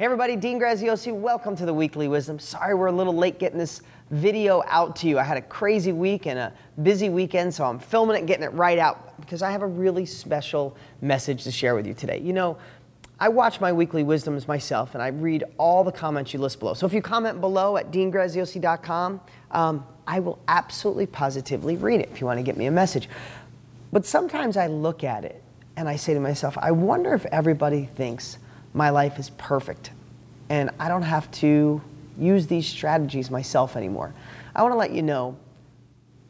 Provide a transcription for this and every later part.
Hey everybody, Dean Graziosi, welcome to the Weekly Wisdom. Sorry we're a little late getting this video out to you. I had a crazy week and a busy weekend, so I'm filming it and getting it right out because I have a really special message to share with you today. You know, I watch my weekly wisdoms myself and I read all the comments you list below. So if you comment below at deangraziosi.com, um, I will absolutely positively read it if you want to get me a message. But sometimes I look at it and I say to myself, I wonder if everybody thinks my life is perfect and I don't have to use these strategies myself anymore. I want to let you know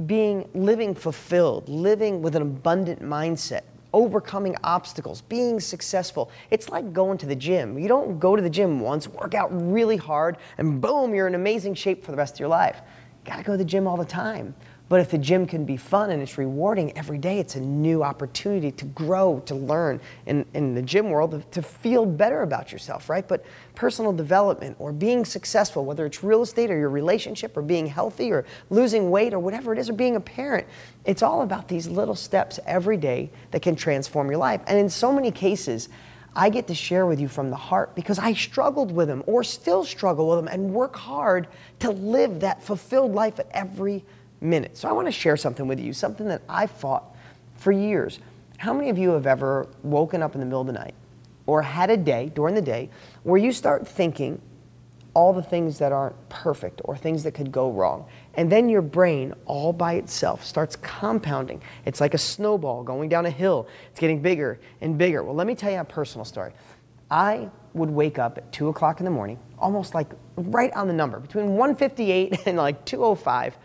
being living fulfilled, living with an abundant mindset, overcoming obstacles, being successful. It's like going to the gym. You don't go to the gym once, work out really hard, and boom, you're in amazing shape for the rest of your life. You got to go to the gym all the time. But if the gym can be fun and it's rewarding every day, it's a new opportunity to grow, to learn in, in the gym world, to feel better about yourself, right? But personal development or being successful, whether it's real estate or your relationship or being healthy or losing weight or whatever it is, or being a parent, it's all about these little steps every day that can transform your life. And in so many cases, I get to share with you from the heart because I struggled with them or still struggle with them and work hard to live that fulfilled life at every minute. So I want to share something with you, something that I fought for years. How many of you have ever woken up in the middle of the night or had a day during the day where you start thinking all the things that aren't perfect or things that could go wrong? And then your brain, all by itself, starts compounding. It's like a snowball going down a hill. It's getting bigger and bigger. Well, let me tell you a personal story. I would wake up at 2 o'clock in the morning, almost like right on the number, between 158 and like 205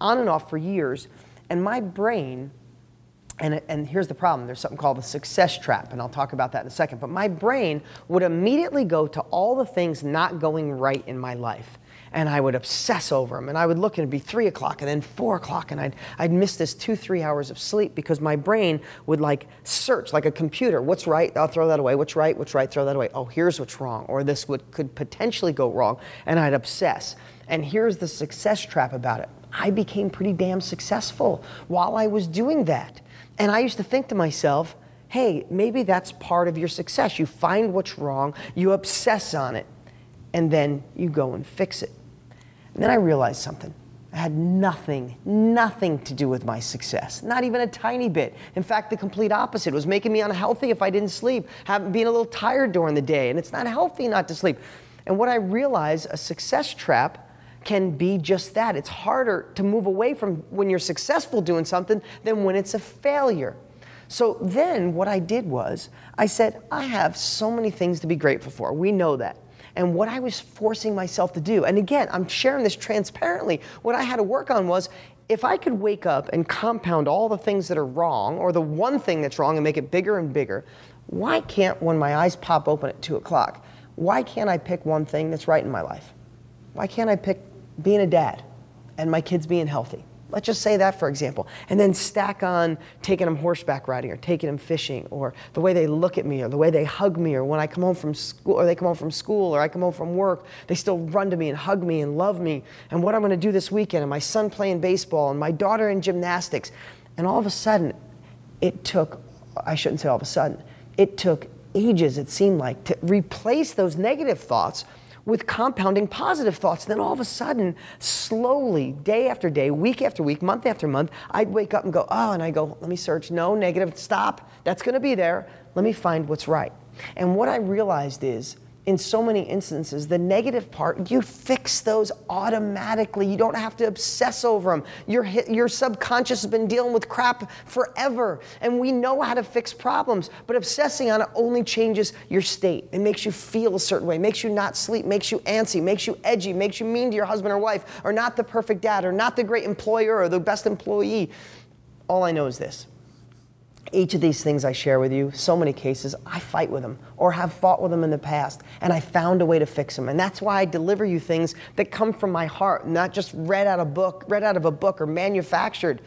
on and off for years. And my brain, and, and here's the problem there's something called the success trap, and I'll talk about that in a second. But my brain would immediately go to all the things not going right in my life. And I would obsess over them. And I would look and it'd be three o'clock and then four o'clock. And I'd, I'd miss this two, three hours of sleep because my brain would like search like a computer. What's right? I'll throw that away. What's right? What's right? Throw that away. Oh, here's what's wrong. Or this would, could potentially go wrong. And I'd obsess. And here's the success trap about it I became pretty damn successful while I was doing that. And I used to think to myself, hey, maybe that's part of your success. You find what's wrong, you obsess on it, and then you go and fix it. And then I realized something. I had nothing, nothing to do with my success, not even a tiny bit. In fact, the complete opposite. It was making me unhealthy if I didn't sleep, having, being a little tired during the day, and it's not healthy not to sleep. And what I realized, a success trap, can be just that. It's harder to move away from when you're successful doing something than when it's a failure. So then what I did was I said, I have so many things to be grateful for. We know that. And what I was forcing myself to do, and again, I'm sharing this transparently, what I had to work on was if I could wake up and compound all the things that are wrong, or the one thing that's wrong and make it bigger and bigger, why can't, when my eyes pop open at 2 o'clock, why can't I pick one thing that's right in my life? Why can't I pick being a dad and my kids being healthy. Let's just say that, for example. And then stack on taking them horseback riding or taking them fishing or the way they look at me or the way they hug me or when I come home from school or they come home from school or I come home from work, they still run to me and hug me and love me and what I'm going to do this weekend and my son playing baseball and my daughter in gymnastics. And all of a sudden, it took, I shouldn't say all of a sudden, it took ages, it seemed like, to replace those negative thoughts with compounding positive thoughts. Then all of a sudden, slowly, day after day, week after week, month after month, I'd wake up and go, oh, and I go, let me search. No, negative, stop. That's going to be there. Let me find what's right. And what I realized is, in so many instances, the negative part, you fix those automatically. You don't have to obsess over them. Your, your subconscious has been dealing with crap forever, and we know how to fix problems, but obsessing on it only changes your state. It makes you feel a certain way, makes you not sleep, makes you antsy, makes you edgy, makes you mean to your husband or wife, or not the perfect dad, or not the great employer, or the best employee. All I know is this each of these things I share with you, so many cases, I fight with them or have fought with them in the past, and I found a way to fix them. And that's why I deliver you things that come from my heart, not just read out a book, read out of a book or manufactured.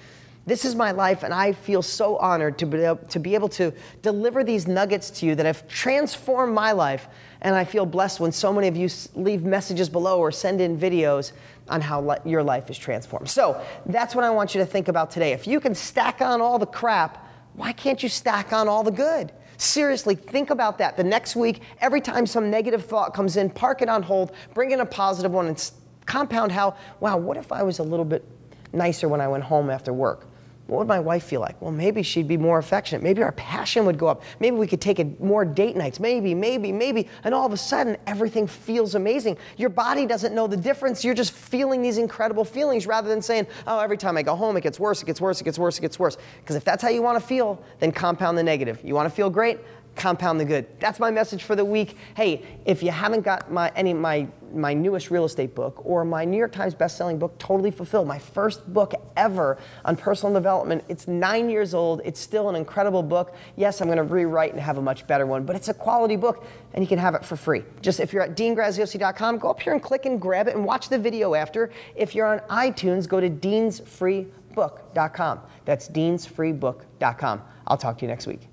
This is my life, and I feel so honored to be, able, to be able to deliver these nuggets to you that have transformed my life. And I feel blessed when so many of you leave messages below or send in videos on how your life is transformed. So that's what I want you to think about today. If you can stack on all the crap, why can't you stack on all the good? Seriously, think about that. The next week, every time some negative thought comes in, park it on hold, bring in a positive one, and compound how, wow, what if I was a little bit nicer when I went home after work? What would my wife feel like? Well, maybe she'd be more affectionate. Maybe our passion would go up. Maybe we could take a, more date nights. Maybe, maybe, maybe. And all of a sudden, everything feels amazing. Your body doesn't know the difference. You're just feeling these incredible feelings rather than saying, oh, every time I go home, it gets worse, it gets worse, it gets worse, it gets worse. Because if that's how you want to feel, then compound the negative. You want to feel great? Compound the good. That's my message for the week. Hey, if you haven't got my any my my newest real estate book or my New York Times best-selling book Totally Fulfilled, my first book ever on personal development. It's 9 years old. It's still an incredible book. Yes, I'm going to rewrite and have a much better one, but it's a quality book and you can have it for free. Just if you're at deangraziosi.com, go up here and click and grab it and watch the video after. If you're on iTunes, go to deansfreebook.com. That's deansfreebook.com. I'll talk to you next week.